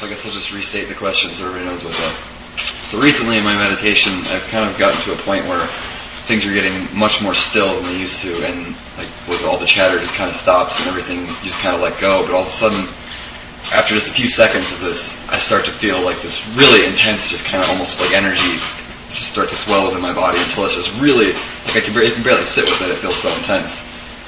So I guess I'll just restate the question so everybody knows what the. So recently in my meditation, I've kind of gotten to a point where things are getting much more still than they used to, and like with all the chatter just kind of stops and everything just kind of let go. But all of a sudden, after just a few seconds of this, I start to feel like this really intense, just kind of almost like energy just start to swell within my body until it's just really like I can, barely, I can barely sit with it. It feels so intense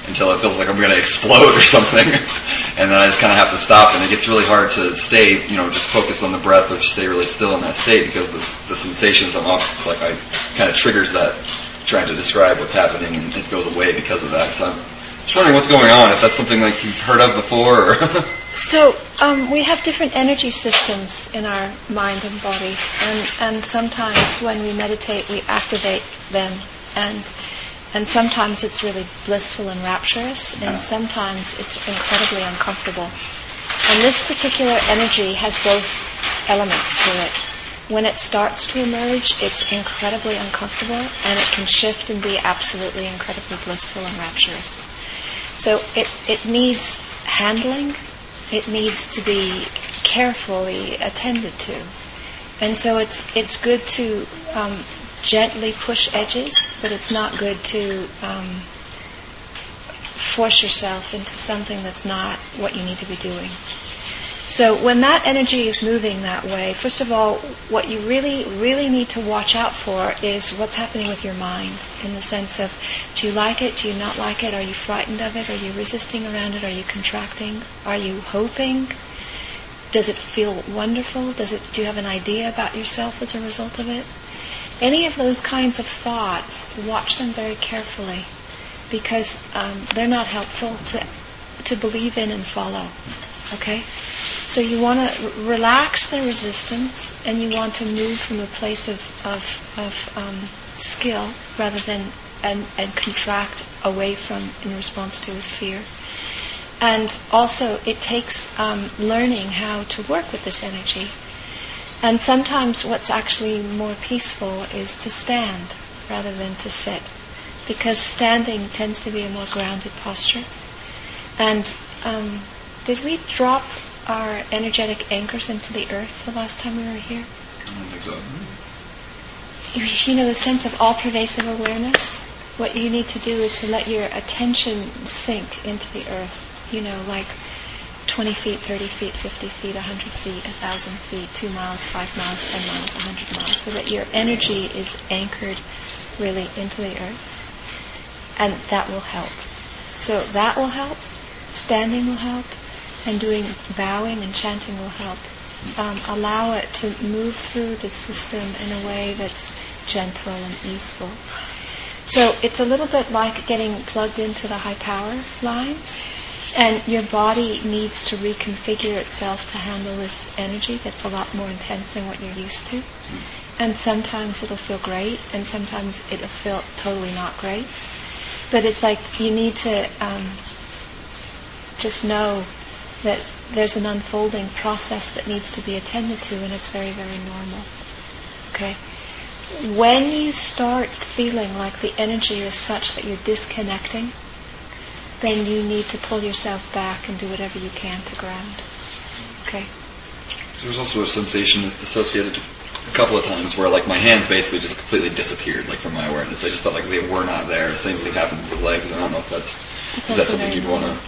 until it feels like I'm going to explode or something, and then I just kind of have to stop. And it gets really hard to stay, you know, just focus on the breath or stay really still in that state because the, the sensations I'm off, like I kind of triggers that trying to describe what's happening, and it goes away because of that. So I'm just wondering what's going on. If that's something like you've heard of before. Or so um, we have different energy systems in our mind and body, and and sometimes when we meditate, we activate them and and sometimes it's really blissful and rapturous, and sometimes it's incredibly uncomfortable. And this particular energy has both elements to it. When it starts to emerge, it's incredibly uncomfortable, and it can shift and be absolutely incredibly blissful and rapturous. So it, it needs handling, it needs to be carefully attended to. And so it's, it's good to um, gently push edges, but it's not good to um, force yourself into something that's not what you need to be doing. So when that energy is moving that way, first of all, what you really, really need to watch out for is what's happening with your mind in the sense of do you like it, do you not like it, are you frightened of it, are you resisting around it, are you contracting, are you hoping, does it feel wonderful, does it, do you have an idea about yourself as a result of it? Any of those kinds of thoughts, watch them very carefully because um, they're not helpful to, to believe in and follow. Okay? So you want to r- relax the resistance and you want to move from a place of, of, of um, skill rather than and, and contract away from in response to fear. And also, it takes um, learning how to work with this energy. And sometimes what's actually more peaceful is to stand rather than to sit, because standing tends to be a more grounded posture. And um, did we drop our energetic anchors into the earth the last time we were here? I don't think so. You know, the sense of all pervasive awareness. What you need to do is to let your attention sink into the earth. You know, like 20 feet, 30 feet, 50 feet, 100 feet, 1,000 feet, 2 miles, 5 miles, 10 miles, 100 miles, so that your energy is anchored really into the earth. And that will help. So that will help, standing will help, and doing bowing and chanting will help. Um, allow it to move through the system in a way that's gentle and easeful. So it's a little bit like getting plugged into the high power lines and your body needs to reconfigure itself to handle this energy that's a lot more intense than what you're used to. And sometimes it'll feel great, and sometimes it'll feel totally not great. But it's like you need to um, just know that there's an unfolding process that needs to be attended to, and it's very, very normal. Okay? When you start feeling like the energy is such that you're disconnecting, then you need to pull yourself back and do whatever you can to ground. Okay? So there's also a sensation associated a couple of times where like my hands basically just completely disappeared like from my awareness. I just felt like they were not there. The same thing happened with the legs. I don't know if that's, that's is that something you'd want to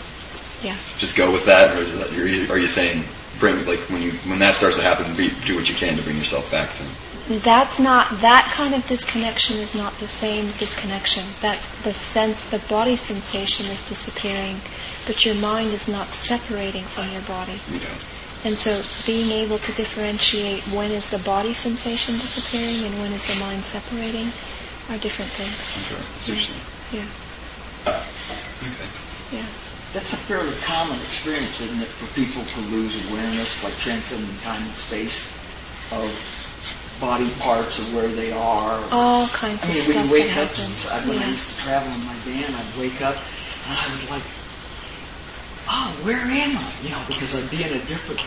yeah. just go with that, or is that, are you saying bring like when you when that starts to happen, be, do what you can to bring yourself back to? That's not that kind of disconnection is not the same disconnection. That's the sense the body sensation is disappearing, but your mind is not separating from your body. And so being able to differentiate when is the body sensation disappearing and when is the mind separating are different things. Okay. Yeah. Okay. Yeah. That's a fairly common experience, isn't it, for people to lose awareness, like transcending time and space, of body parts of where they are. All kinds I mean, of stuff wake that up, happens. I, when yeah. I used to travel in my van, I'd wake up and I would like, oh, where am I? You know, because I'd be in a different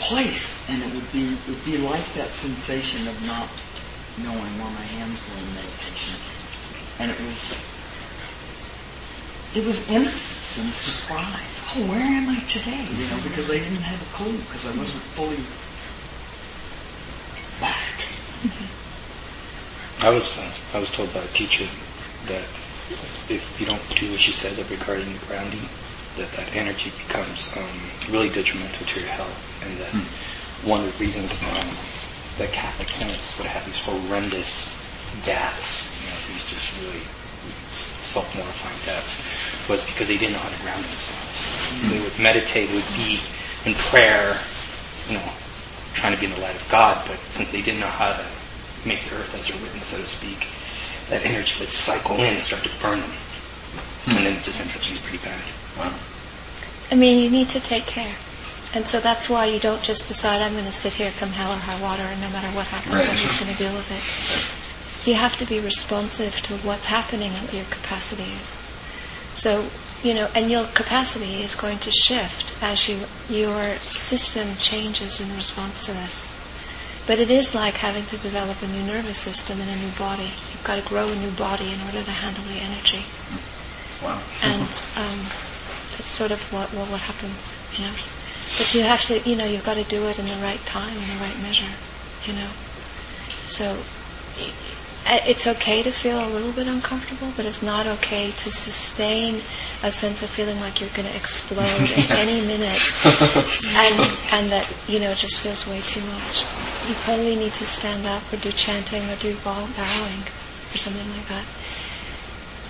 place, and it would be it would be like that sensation of not knowing where my hands were in meditation, and it was it was awareness and surprise. Oh, where am I today? You know, because I didn't have a clue because I wasn't fully back. I was uh, I was told by a teacher that if you don't do what she said regarding the grounding, that that energy becomes um, really detrimental to your health, and that one of the reasons um, that Catholic saints would have these horrendous deaths, you know, these just really self-mortifying deaths, was because they didn't know how to ground themselves. They would meditate, would be in prayer, you know, trying to be in the light of God, but since they didn't know how to make the earth as their witness, so to speak, that energy would cycle in and start to burn them. And then it just ends up being pretty bad. Wow. I mean, you need to take care. And so that's why you don't just decide, I'm going to sit here come hell or high water, and no matter what happens, I'm just going to deal with it. You have to be responsive to what's happening at your capacity is. So, you know, and your capacity is going to shift as you, your system changes in response to this. But it is like having to develop a new nervous system and a new body. You've got to grow a new body in order to handle the energy. Wow. and um, that's sort of what, what what happens, you know. But you have to, you know, you've got to do it in the right time, in the right measure, you know. So it's okay to feel a little bit uncomfortable, but it's not okay to sustain a sense of feeling like you're going to explode at any minute, and and that you know it just feels way too much. You probably need to stand up or do chanting or do bow- bowing or something like that.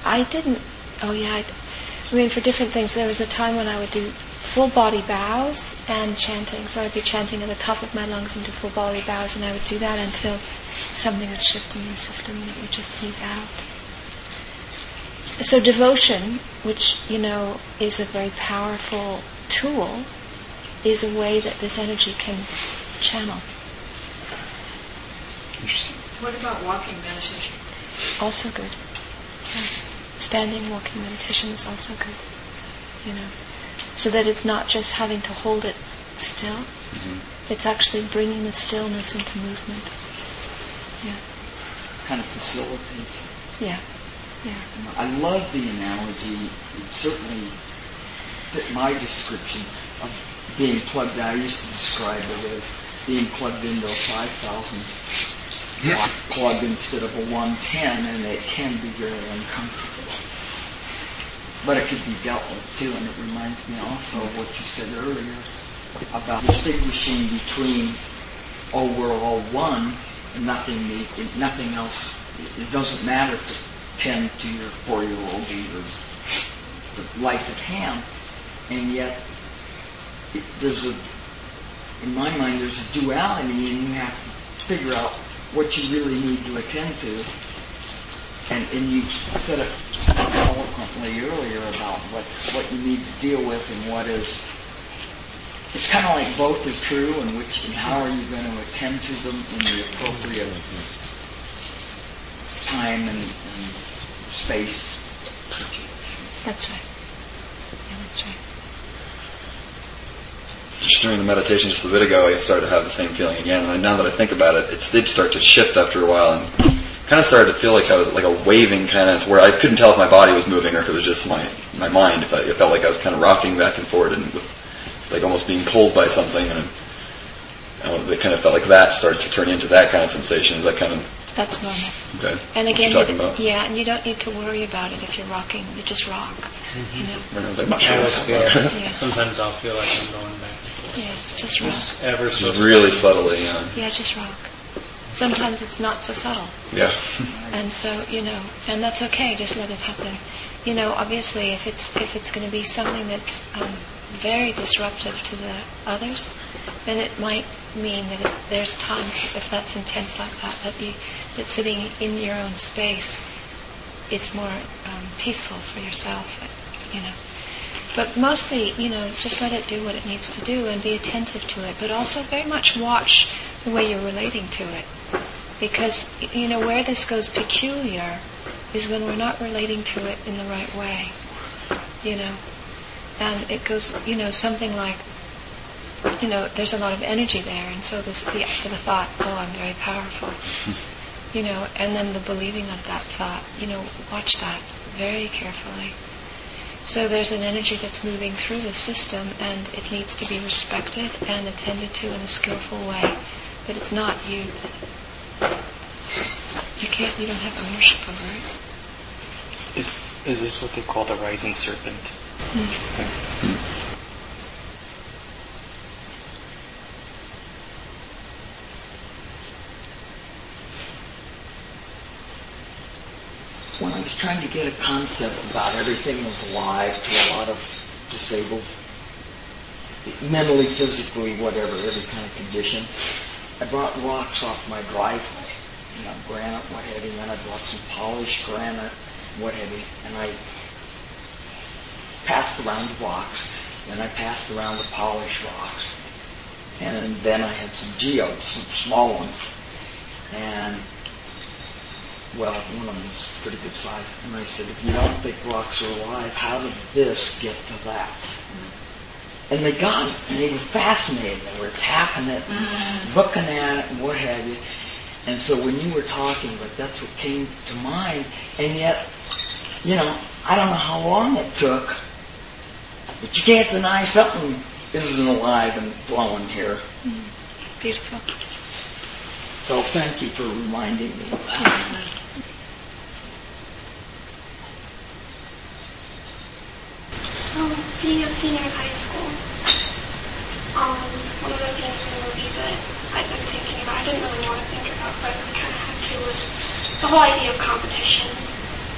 I didn't. Oh yeah. I, I mean, for different things, there was a time when I would do full body bows and chanting. So I'd be chanting at the top of my lungs and do full body bows, and I would do that until something would shift in the system and it would just ease out. So devotion, which you know is a very powerful tool, is a way that this energy can channel. Interesting. What about walking meditation? Also good. Yeah. Standing, walking meditation is also good. You know, so that it's not just having to hold it still. Mm-hmm. It's actually bringing the stillness into movement. Yeah. Kind of facilitates. Yeah. Yeah. I love the analogy. It certainly fit my description of being plugged in. I used to describe it as being plugged into a 5,000 watt plug instead of a 110, and it can be very uncomfortable. But it could be dealt with too, and it reminds me also of what you said earlier about distinguishing between, oh, we're all one, and nothing, nothing else. It doesn't matter to tend to your four-year-old or the life at hand, and yet it, there's a, in my mind, there's a duality, and you have to figure out what you really need to attend to. And, and you said it eloquently earlier about what, what you need to deal with and what is. It's kind of like both are true, and which and how are you going to attend to them in the appropriate time and, and space. That's right. Yeah, that's right. Just during the meditation just a bit ago, I started to have the same feeling again. And now that I think about it, it did start to shift after a while, and kind of started to feel like I was like a waving kind of, where I couldn't tell if my body was moving or if it was just my my mind. If I, it felt like I was kind of rocking back and forth and with like almost being pulled by something, and uh, it kind of felt like that started to turn into that kind of sensation. Is that kind of That's normal. okay? And what again, you're about? yeah, and you don't need to worry about it if you're rocking. You just rock. You know. And I was like, I'm not I sure. always what's feel, going on. Yeah. sometimes I'll feel like I'm going back and forth. Yeah, just rock. Just ever so Just really subtly, yeah. Yeah, just rock. Sometimes it's not so subtle. Yeah. And so, you know, and that's okay. Just let it happen. You know, obviously, if it's if it's going to be something that's um, very disruptive to the others, then it might mean that it, there's times if that's intense like that, that you that sitting in your own space is more um, peaceful for yourself. You know. But mostly, you know, just let it do what it needs to do and be attentive to it. But also very much watch the way you're relating to it. Because, you know, where this goes peculiar is when we're not relating to it in the right way. You know. And it goes, you know, something like, you know, there's a lot of energy there, and so this, the, the thought, oh, I'm very powerful. You know, and then the believing of that thought, you know, watch that very carefully So there's an energy that's moving through the system, and it needs to be respected and attended to in a skillful way. But it's not you. You can't. You don't have ownership over it. Is is this what they call the rising serpent? Hmm. when I was trying to get a concept about everything was alive to a lot of disabled, mentally, physically, whatever, every kind of condition, I brought rocks off my driveway, you know, granite, what have you, and then I brought some polished granite, what have you, and I passed around the rocks, then I passed around the polished rocks, and then I had some geodes, some small ones, and well, one of them was pretty good size. And I said, if you don't think rocks are alive, how did this get to that? And they got it, and they were fascinated. They were tapping it, mm-hmm. looking at it, and what have you. And so when you were talking, but that's what came to mind. And yet, you know, I don't know how long it took, but you can't deny something isn't alive and flowing here. Mm-hmm. Beautiful. So thank you for reminding me of that. So, being a senior in high school, um, one of the things in the movie that I've been thinking about, I didn't really want to think about, but I kind of had to, was the whole idea of competition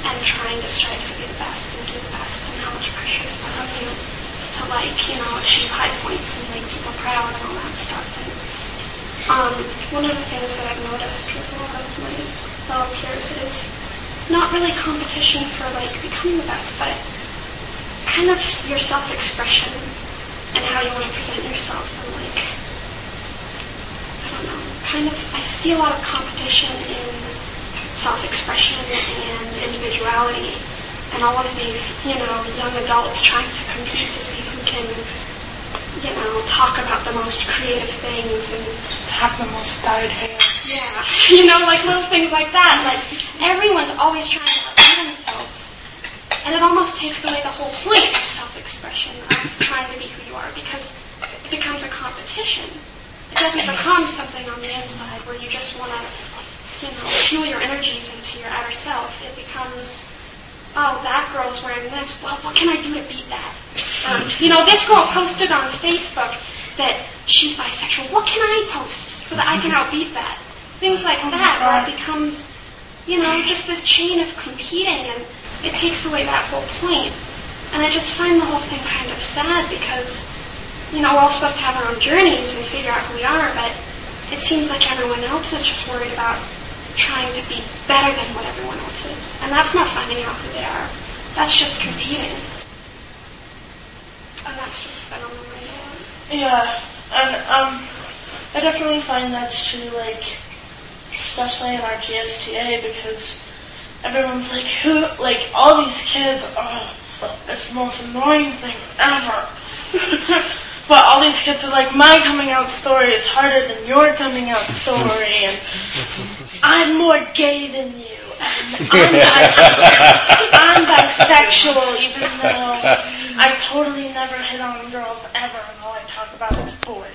and trying to strive to be the best and do the best and how much pressure is put on you to like, you know, achieve high points and make people proud and all that stuff. And um, one of the things that I've noticed with a lot of my fellow peers is not really competition for like becoming the best, but kind of your self-expression and how you want to present yourself and like I don't know, kind of I see a lot of competition in self-expression and individuality and all of these, you know, young adults trying to compete to see who can, you know, talk about the most creative things and have the most dyed hair. yeah, you know, like little things like that. Like everyone's always trying to outdo themselves. And it almost takes away the whole point of self-expression, of trying to be who you are, because it becomes a competition. It doesn't become something on the inside where you just want to, you know, fuel your energies into your outer self. It becomes, oh, that girl's wearing this. Well, what can I do to beat that? Or, you know, this girl posted on Facebook that she's bisexual. What can I post so that I can outbeat that? Things like that, where it becomes, you know, just this chain of competing and it takes away that whole point. And I just find the whole thing kind of sad because, you know, we're all supposed to have our own journeys and figure out who we are, but it seems like everyone else is just worried about trying to be better than what everyone else is. And that's not finding out who they are. That's just competing. And that's just mind. Yeah, and um, I definitely find that's true, like, especially in our GSTA, because everyone's like, who, like, all these kids, oh, it's the most annoying thing ever. but all these kids are like, my coming out story is harder than your coming out story, and I'm more gay than you, and I'm, bis- I'm bisexual, even though I totally never hit on girls ever, and all I talk about is boys.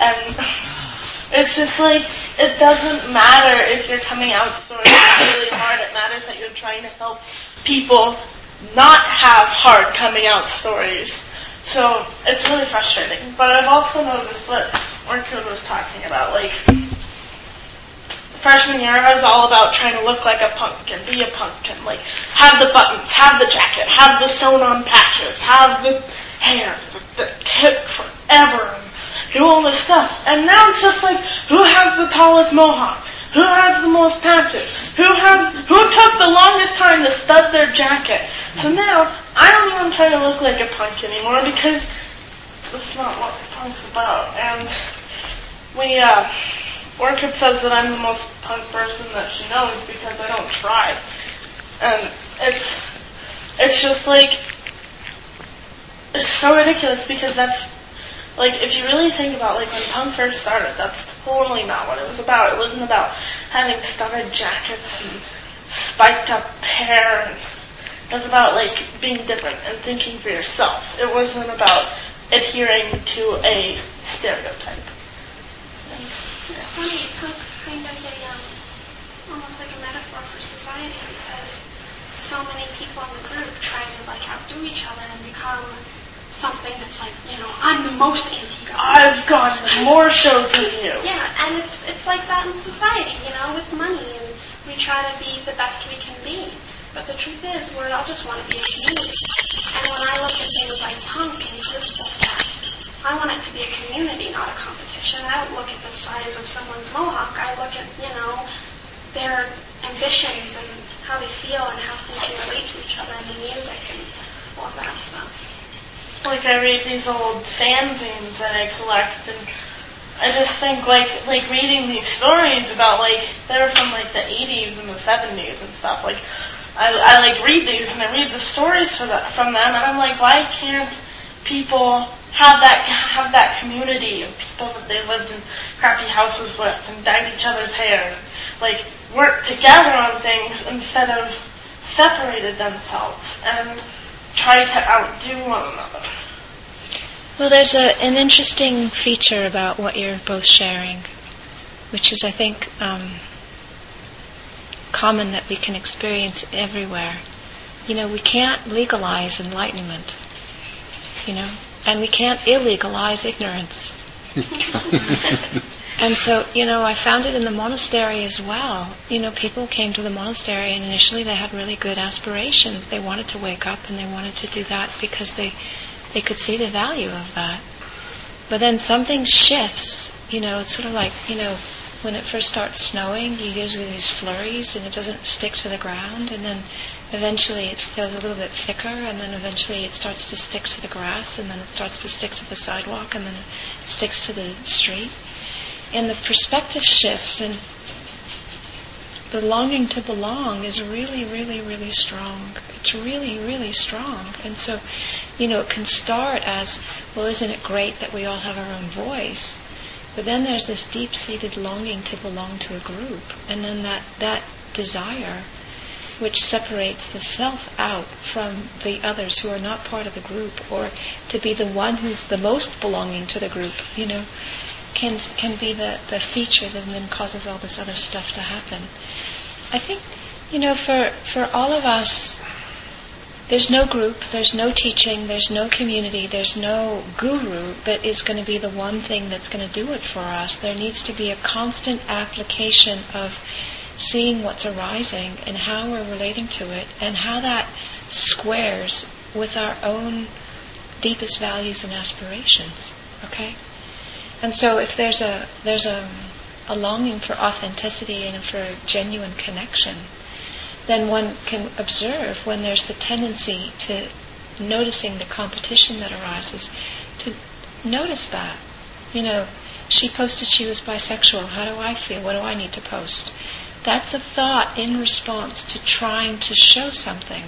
And it's just like, it doesn't matter if your coming out story is really hard. It matters that you're trying to help people not have hard coming out stories. So it's really frustrating. But I've also noticed what Orchid was talking about. Like, freshman year, I was all about trying to look like a punk and be a punk and like have the buttons, have the jacket, have the sewn on patches, have the hair, the, the tip forever, do all this stuff. And now it's just like, who has the tallest mohawk? Who has the most patches? Who has who took the longest time to stud their jacket? So now I don't even try to look like a punk anymore because that's not what punk's about. And we uh Orchid says that I'm the most punk person that she knows because I don't try. And it's it's just like it's so ridiculous because that's like if you really think about like when punk first started, that's totally not what it was about. It wasn't about having studded jackets and spiked up hair and It was about like being different and thinking for yourself. It wasn't about adhering to a stereotype. It's funny, punk's kind of a, um, almost like a metaphor for society because so many people in the group try to like outdo each other and become something that's like, you know, I'm the most anti-God. I've gone to more shows than you. Yeah, and it's it's like that in society, you know, with money, and we try to be the best we can be. But the truth is, we all just want to be a community. And when I look at things like punk and groups like that, I want it to be a community, not a competition. I don't look at the size of someone's mohawk. I look at, you know, their ambitions and how they feel and how they can relate to each other in the music and all that stuff. Like I read these old fanzines that I collect, and I just think like like reading these stories about like they're from like the 80s and the 70s and stuff. Like I, I like read these and I read the stories for that from them, and I'm like, why can't people have that have that community of people that they lived in crappy houses with and dyed each other's hair, like work together on things instead of separated themselves and try to outdo one another. Well, there's a, an interesting feature about what you're both sharing, which is, I think, um, common that we can experience everywhere. You know, we can't legalize enlightenment, you know, and we can't illegalize ignorance. and so, you know, I found it in the monastery as well. You know, people came to the monastery and initially they had really good aspirations. They wanted to wake up and they wanted to do that because they they could see the value of that. But then something shifts, you know, it's sort of like, you know, when it first starts snowing, you usually these flurries and it doesn't stick to the ground and then eventually it feels a little bit thicker and then eventually it starts to stick to the grass and then it starts to stick to the sidewalk and then it sticks to the street. And the perspective shifts and the longing to belong is really, really, really strong. It's really, really strong. And so, you know, it can start as, well, isn't it great that we all have our own voice? But then there's this deep-seated longing to belong to a group. And then that, that desire, which separates the self out from the others who are not part of the group, or to be the one who's the most belonging to the group, you know, can, can be the, the feature that then causes all this other stuff to happen. I think, you know, for, for all of us, there's no group, there's no teaching, there's no community, there's no guru that is going to be the one thing that's going to do it for us. There needs to be a constant application of seeing what's arising and how we're relating to it and how that squares with our own deepest values and aspirations. Okay? And so if there's a there's a, a longing for authenticity and for genuine connection, then one can observe when there's the tendency to noticing the competition that arises, to notice that. You know, she posted she was bisexual. How do I feel? What do I need to post? That's a thought in response to trying to show something.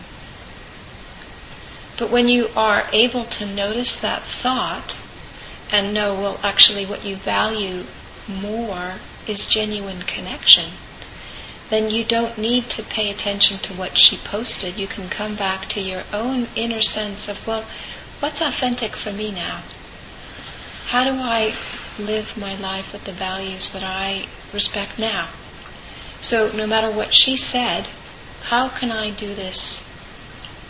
But when you are able to notice that thought and know, well, actually, what you value more is genuine connection, then you don't need to pay attention to what she posted. You can come back to your own inner sense of, well, what's authentic for me now? How do I live my life with the values that I respect now? So no matter what she said, how can I do this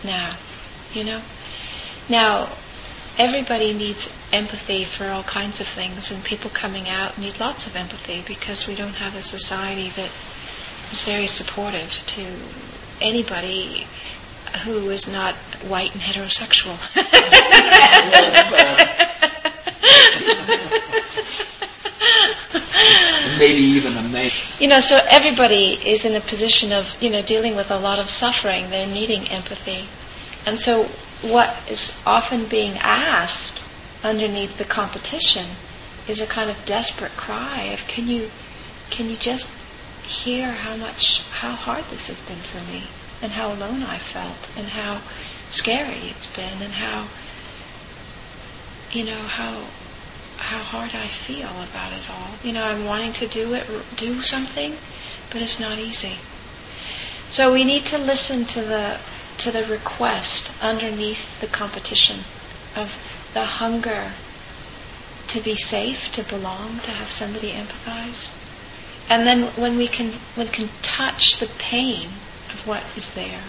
now? You know? Now, everybody needs empathy for all kinds of things, and people coming out need lots of empathy because we don't have a society that is very supportive to anybody who is not white and heterosexual. Maybe even a man. You know, so everybody is in a position of, you know, dealing with a lot of suffering. They're needing empathy. And so what is often being asked underneath the competition is a kind of desperate cry of can you can you just hear how much how hard this has been for me and how alone I felt and how scary it's been and how you know how how hard I feel about it all. You know, I'm wanting to do it do something, but it's not easy. So we need to listen to the to the request underneath the competition of the hunger to be safe, to belong, to have somebody empathize. And then when we can when can touch the pain of what is there,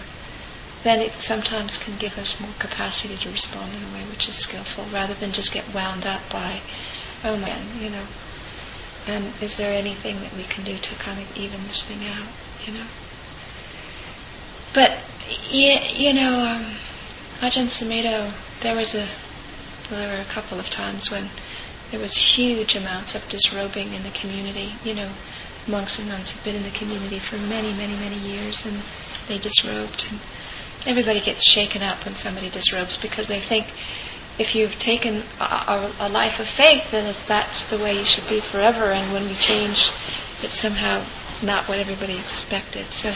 then it sometimes can give us more capacity to respond in a way which is skillful, rather than just get wound up by, oh man, you know. And is there anything that we can do to kind of even this thing out, you know? But you, you know, um, Ajahn Sumedho, there was a well, there were a couple of times when there was huge amounts of disrobing in the community. You know, monks and nuns have been in the community for many, many, many years, and they disrobed. And everybody gets shaken up when somebody disrobes because they think if you've taken a, a, life of faith, then that's the way you should be forever. And when you change, it's somehow not what everybody expected. So,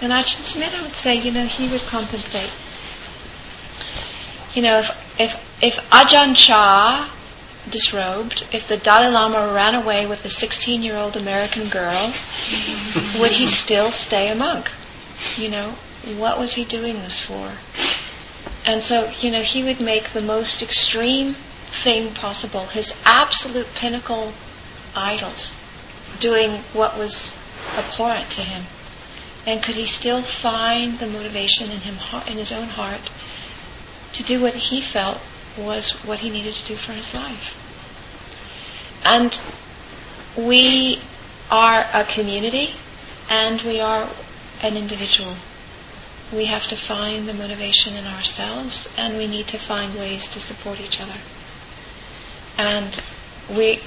and Ajahn Sumedho would say, you know, he would contemplate. You know, if if if Ajahn Chah disrobed, if the Dalai Lama ran away with a 16-year-old American girl, would he still stay a monk? You know, what was he doing this for? And so, you know, he would make the most extreme thing possible, his absolute pinnacle idols, doing what was abhorrent to him. And could he still find the motivation in him in his own heart to do what he felt was what he needed to do for his life? And we are a community and we are an individual. We have to find the motivation in ourselves and we need to find ways to support each other. And we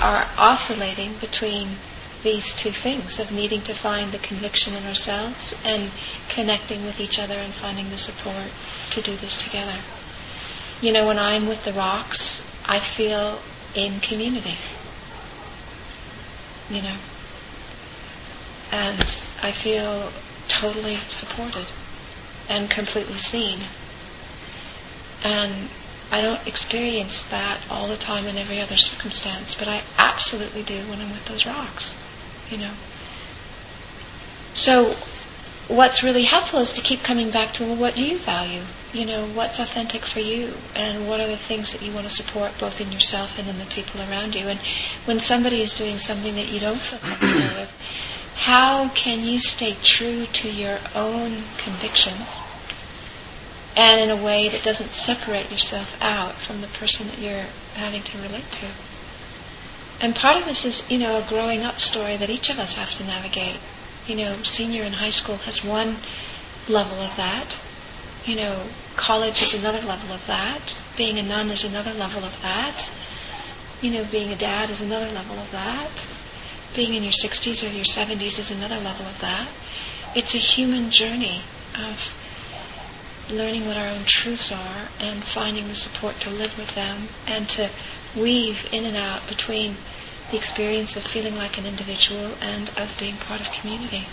are oscillating between these two things of needing to find the conviction in ourselves and connecting with each other and finding the support to do this together. You know, when I'm with the rocks, I feel in community. You know, and I feel totally supported and completely seen. And I don't experience that all the time in every other circumstance, but I absolutely do when I'm with those rocks, you know. So what's really helpful is to keep coming back to well, what do you value? You know, what's authentic for you, and what are the things that you want to support both in yourself and in the people around you. And when somebody is doing something that you don't feel comfortable with, how can you stay true to your own convictions, and in a way that doesn't separate yourself out from the person that you're having to relate to? And part of this is, you know, a growing up story that each of us have to navigate you know, senior in high school has one level of that. You know, college is another level of that. Being a nun is another level of that. You know, being a dad is another level of that. Being in your 60s or your 70s is another level of that. It's a human journey of learning what our own truths are and finding the support to live with them and to weave in and out between the experience of feeling like an individual and of being part of community.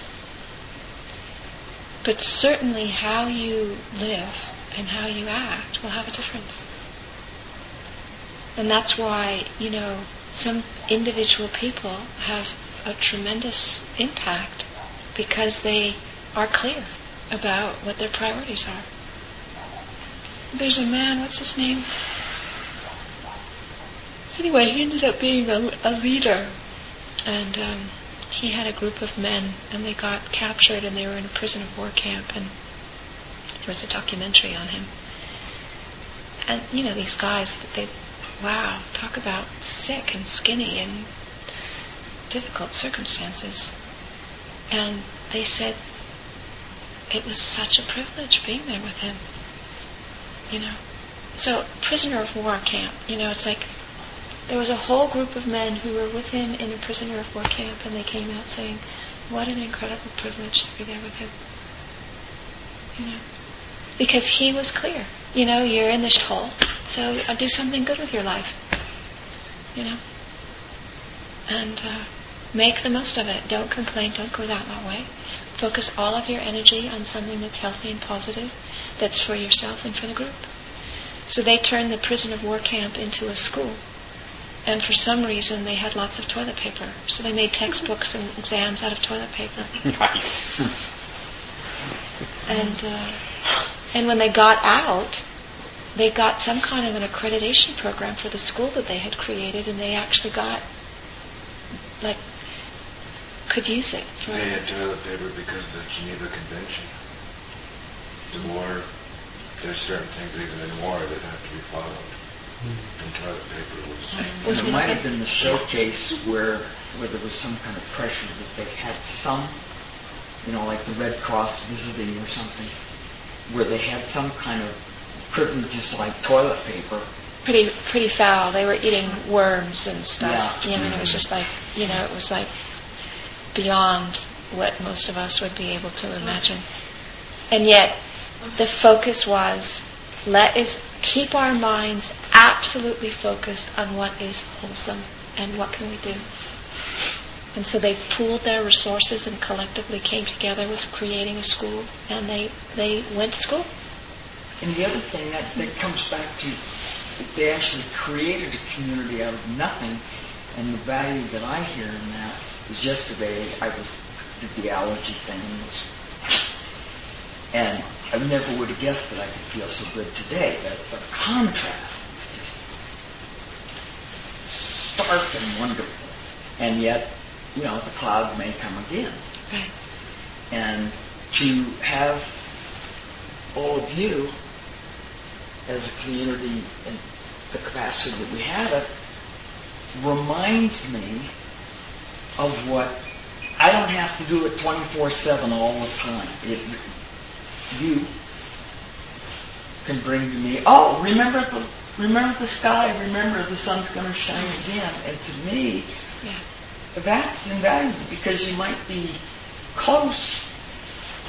But certainly how you live and how you act will have a difference. And that's why, you know, some individual people have a tremendous impact because they are clear about what their priorities are. There's a man, what's his name? Anyway, he ended up being a, a leader, and um, he had a group of men, and they got captured, and they were in a prison of war camp, and there was a documentary on him. And you know these guys, they, wow, talk about sick and skinny and difficult circumstances, and they said it was such a privilege being there with him. You know, so prisoner of war camp. You know, it's like there was a whole group of men who were with him in a prisoner of war camp, and they came out saying, "What an incredible privilege to be there with him." You know, because he was clear. You know, you're in this hole, so uh, do something good with your life. You know, and uh, make the most of it. Don't complain. Don't go that way. Focus all of your energy on something that's healthy and positive, that's for yourself and for the group. So they turned the prison of war camp into a school and for some reason they had lots of toilet paper. So they made textbooks and exams out of toilet paper. Nice. And uh, and when they got out, they got some kind of an accreditation program for the school that they had created, and they actually got like could use it. For, They had toilet paper because of the Geneva Convention. The war, there's certain things even in war that have to be followed. And toilet paper was. Was and it might have been the showcase where where there was some kind of pressure that they had some, you know, like the Red Cross visiting or something, where they had some kind of privileges like toilet paper. pretty pretty foul. They were eating worms and stuff. Yeah. You know, and it was just like you know, it was like beyond what most of us would be able to imagine. And yet, the focus was let us keep our minds absolutely focused on what is wholesome and what can we do. And so they pooled their resources and collectively came together with creating a school, and they they went to school. And the other thing that, that comes back to, they actually created a community out of nothing, and the value that I hear in that is yesterday I was did the allergy thing, and, was, and I never would have guessed that I could feel so good today. That the contrast is just stark and wonderful, and yet, you know, the cloud may come again Right. and to have all of you as a community in the capacity that we have it reminds me of what I don't have to do it 24/7 all the time. It, you can bring to me, oh, remember the remember the sky, remember the sun's going to shine again, and to me, Yeah. that's invaluable because you might be close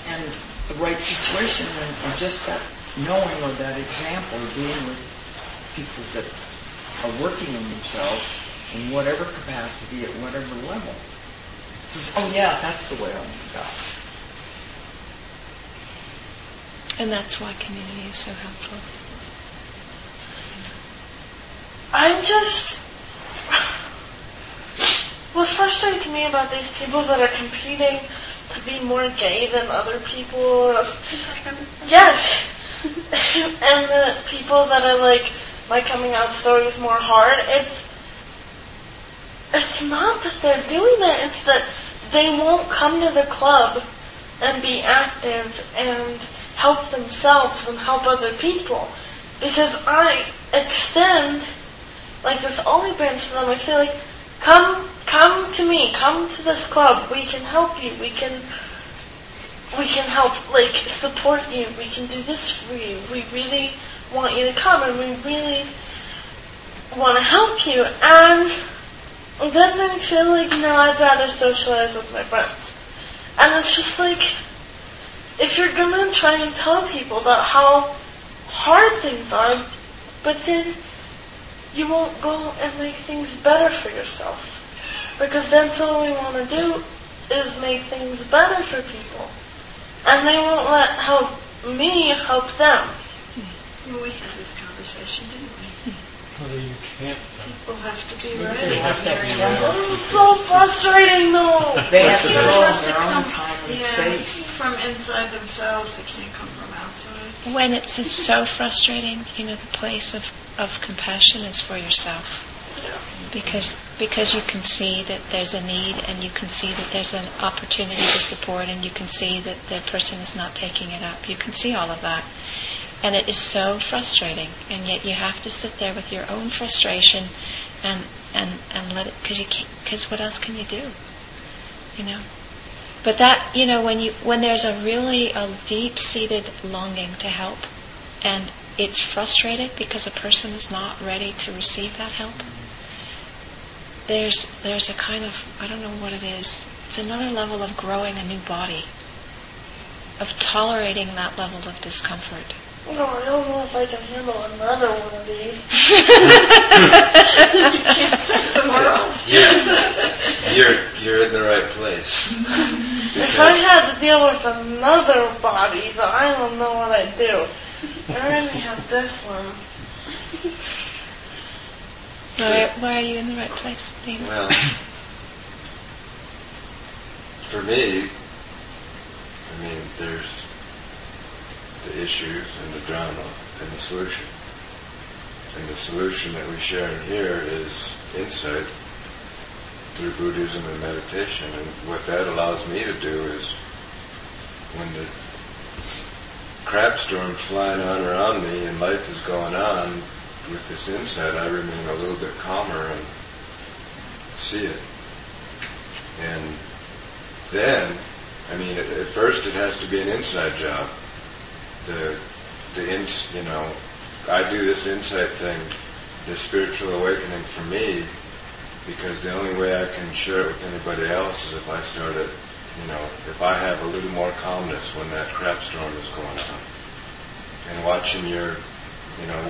and the right situation and, and just that knowing or that example of being with people that are working on themselves in whatever capacity at whatever level. Says, oh yeah, that's the way I want to go. And that's why community is so helpful. I'm just. What frustrates me about these people that are competing to be more gay than other people. Yes. and the people that are like, my coming out story is more hard. It's. It's not that they're doing that. It's that they won't come to the club and be active and help themselves and help other people. Because I extend like this olive branch to them. I say like, come, come to me, come to this club. We can help you. We can, we can help like support you. We can do this for you. We really want you to come, and we really want to help you. And then they feel like, no, I'd rather socialize with my friends. And it's just like, if you're gonna try and tell people about how hard things are, but then you won't go and make things better for yourself. Because that's all we want to do is make things better for people. And they won't let help me help them. Hmm. Well, we had this conversation, didn't we? Hmm. Well, you can't. People have to be They ready. have to be They're- ready. This so frustrating though. They have to it grow is. in their own time and Yeah, space. from inside themselves. They can't come from outside. When it's just so frustrating, you know, the place of, of compassion is for yourself. Because because you can see that there's a need and you can see that there's an opportunity to support and you can see that the person is not taking it up. You can see all of that. And it is so frustrating. And yet you have to sit there with your own frustration and and, and let it because what else can you do? You know? But that, you know, when you when there's a really a deep-seated longing to help, and it's frustrated because a person is not ready to receive that help. There's there's a kind of I don't know what it is. It's another level of growing a new body, of tolerating that level of discomfort. No, I don't know if I can handle another one of these. You can't save the world. You're, you're in the right place. If I had to deal with another body, then I don't know what I'd do. I already have this one. Why, why are you in the right place, Dana? Well, for me, I mean, there's the issues and the drama and the solution. And the solution that we share here is insight through Buddhism and meditation. And what that allows me to do is when the crap storm's flying on around me and life is going on, with this insight I remain a little bit calmer and see it. And then, I mean, at first it has to be an inside job. The, the ins, you know, I do this insight thing, this spiritual awakening for me, because the only way I can share it with anybody else is if I start it, you know, if I have a little more calmness when that crap storm is going on. And watching your, you know,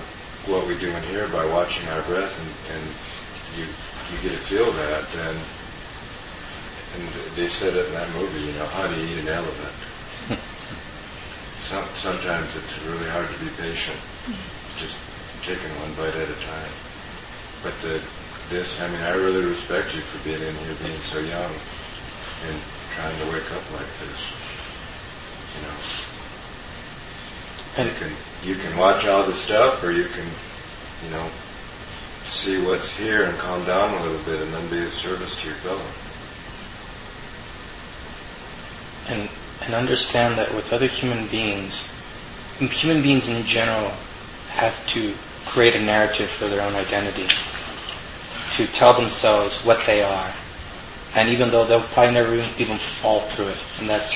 what we do in here by watching our breath and, and you you get to feel that then and they said it in that movie, you know, how to eat an elephant. Some, sometimes it's really hard to be patient, just taking one bite at a time. But the, this, I mean, I really respect you for being in here, being so young, and trying to wake up like this. You know, And you can you can watch all the stuff, or you can, you know, see what's here and calm down a little bit, and then be of service to your fellow. and and understand that with other human beings, human beings in general have to create a narrative for their own identity, to tell themselves what they are, and even though they'll probably never even fall through it, and that's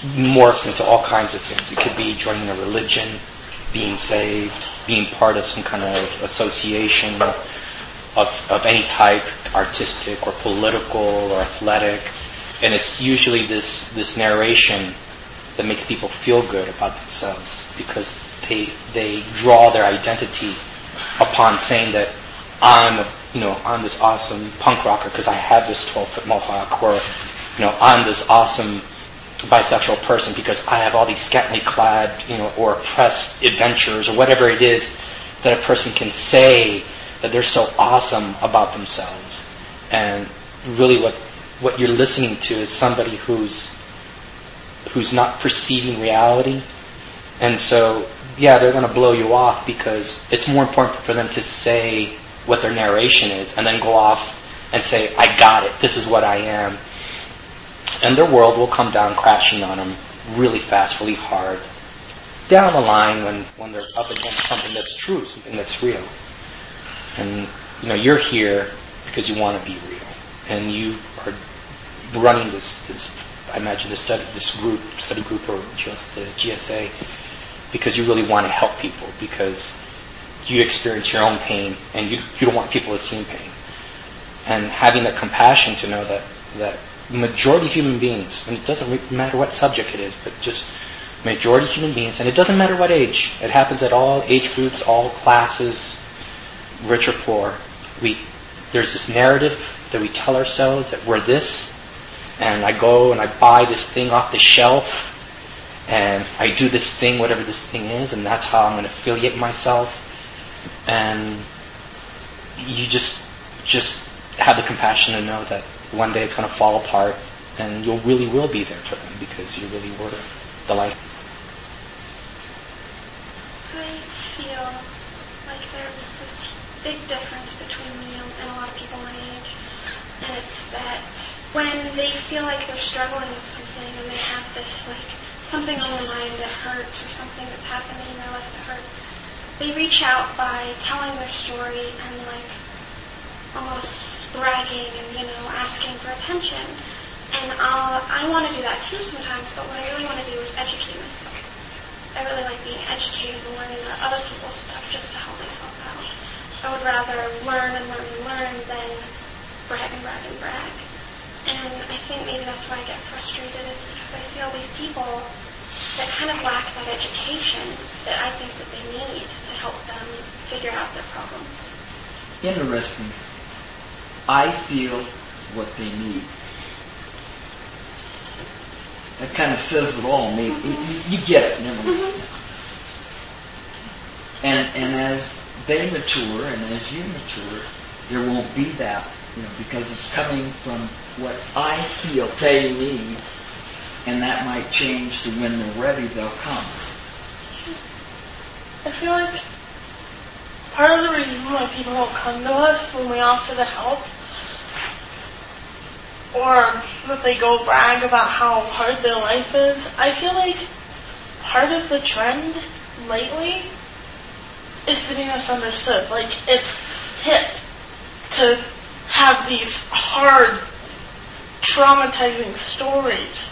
morphs into all kinds of things. It could be joining a religion, being saved, being part of some kind of association of, of any type, artistic or political or athletic. And it's usually this, this narration that makes people feel good about themselves because they, they draw their identity upon saying that I'm, a, you know, I'm this awesome punk rocker because I have this 12 foot mohawk or, you know, I'm this awesome bisexual person because I have all these scantily clad, you know, or oppressed adventures or whatever it is that a person can say that they're so awesome about themselves. And really what what you're listening to is somebody who's who's not perceiving reality. And so yeah, they're going to blow you off because it's more important for them to say what their narration is and then go off and say, I got it. This is what I am and their world will come down crashing on them really fast, really hard. Down the line when, when they're up against something that's true, something that's real. And you know, you're here because you want to be real. And you running this, this I imagine this study this group study group or just the GSA because you really want to help people because you experience your own pain and you, you don't want people to see pain. And having the compassion to know that, that majority of human beings, and it doesn't matter what subject it is, but just majority of human beings, and it doesn't matter what age. It happens at all age groups, all classes, rich or poor. We there's this narrative that we tell ourselves that we're this, and I go and I buy this thing off the shelf, and I do this thing, whatever this thing is, and that's how I'm going to affiliate myself. And you just just have the compassion to know that one day it's going to fall apart, and you really will be there for them because you really were the life. I feel like there's this big difference between me and a lot of people my age, and it's that when they feel like they're struggling with something and they have this like something on their mind that hurts or something that's happening in their life that hurts, they reach out by telling their story and like almost bragging and you know asking for attention. And I'll, I want to do that too sometimes, but what I really want to do is educate myself. I really like being educated and learning other people's stuff just to help myself out. I would rather learn and learn and learn than brag and brag and brag. And I think maybe that's why I get frustrated is because I see all these people that kind of lack that education that I think that they need to help them figure out their problems. Interesting. I feel what they need. That kind of says it all. Maybe mm-hmm. you, you get it, never mind. Mm-hmm. And and as they mature and as you mature, there won't be that, you know, because it's coming from what I feel they need, and that might change to when they're ready, they'll come. I feel like part of the reason why people don't come to us when we offer the help or that they go brag about how hard their life is, I feel like part of the trend lately is to be misunderstood. Like it's hip to have these hard, traumatizing stories.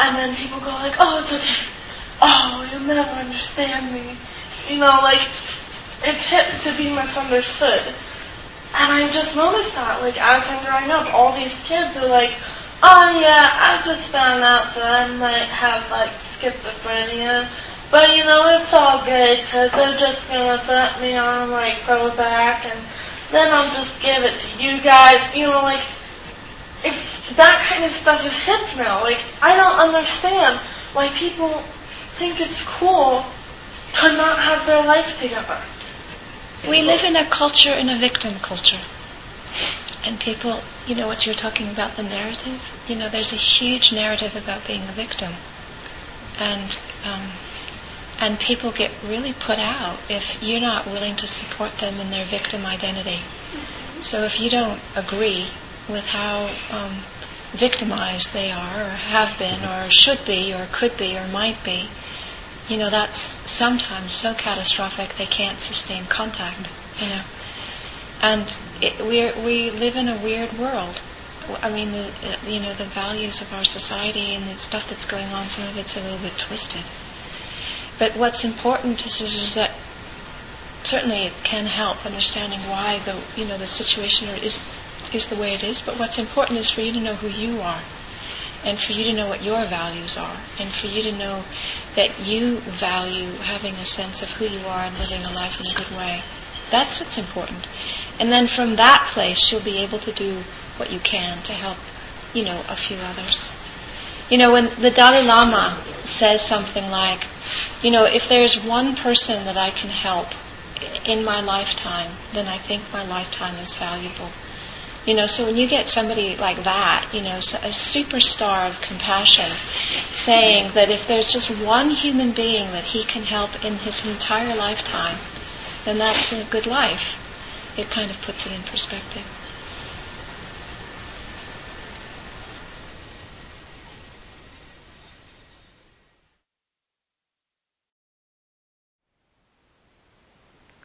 And then people go like, oh, it's okay. Oh, you'll never understand me. You know, like, it's hip to be misunderstood. And I just noticed that, like, as I'm growing up, all these kids are like, oh yeah, I just found out that I might have, like, schizophrenia. But, you know, it's all good, because they're just going to put me on, like, Prozac, and then I'll just give it to you guys. You know, like, it's, that kind of stuff is hip now. Like, I don't understand why people think it's cool to not have their life together. We live in a culture, in a victim culture. And people, you know what you're talking about, the narrative? You know, there's a huge narrative about being a victim. And, um, and people get really put out if you're not willing to support them in their victim identity. So if you don't agree with how um, victimized they are, or have been, or should be, or could be, or might be, you know, that's sometimes so catastrophic they can't sustain contact, you know. And we we live in a weird world. I mean, the, you know, the values of our society and the stuff that's going on, some of it's a little bit twisted. But what's important is, is that certainly it can help understanding why the you know the situation is is the way it is. But what's important is for you to know who you are, and for you to know what your values are, and for you to know that you value having a sense of who you are and living a life in a good way. That's what's important. And then from that place, you'll be able to do what you can to help, you know, a few others. You know, when the Dalai Lama says something like, you know, if there's one person that I can help in my lifetime, then I think my lifetime is valuable. You know, so when you get somebody like that, you know, a superstar of compassion, saying that if there's just one human being that he can help in his entire lifetime, then that's a good life. It kind of puts it in perspective.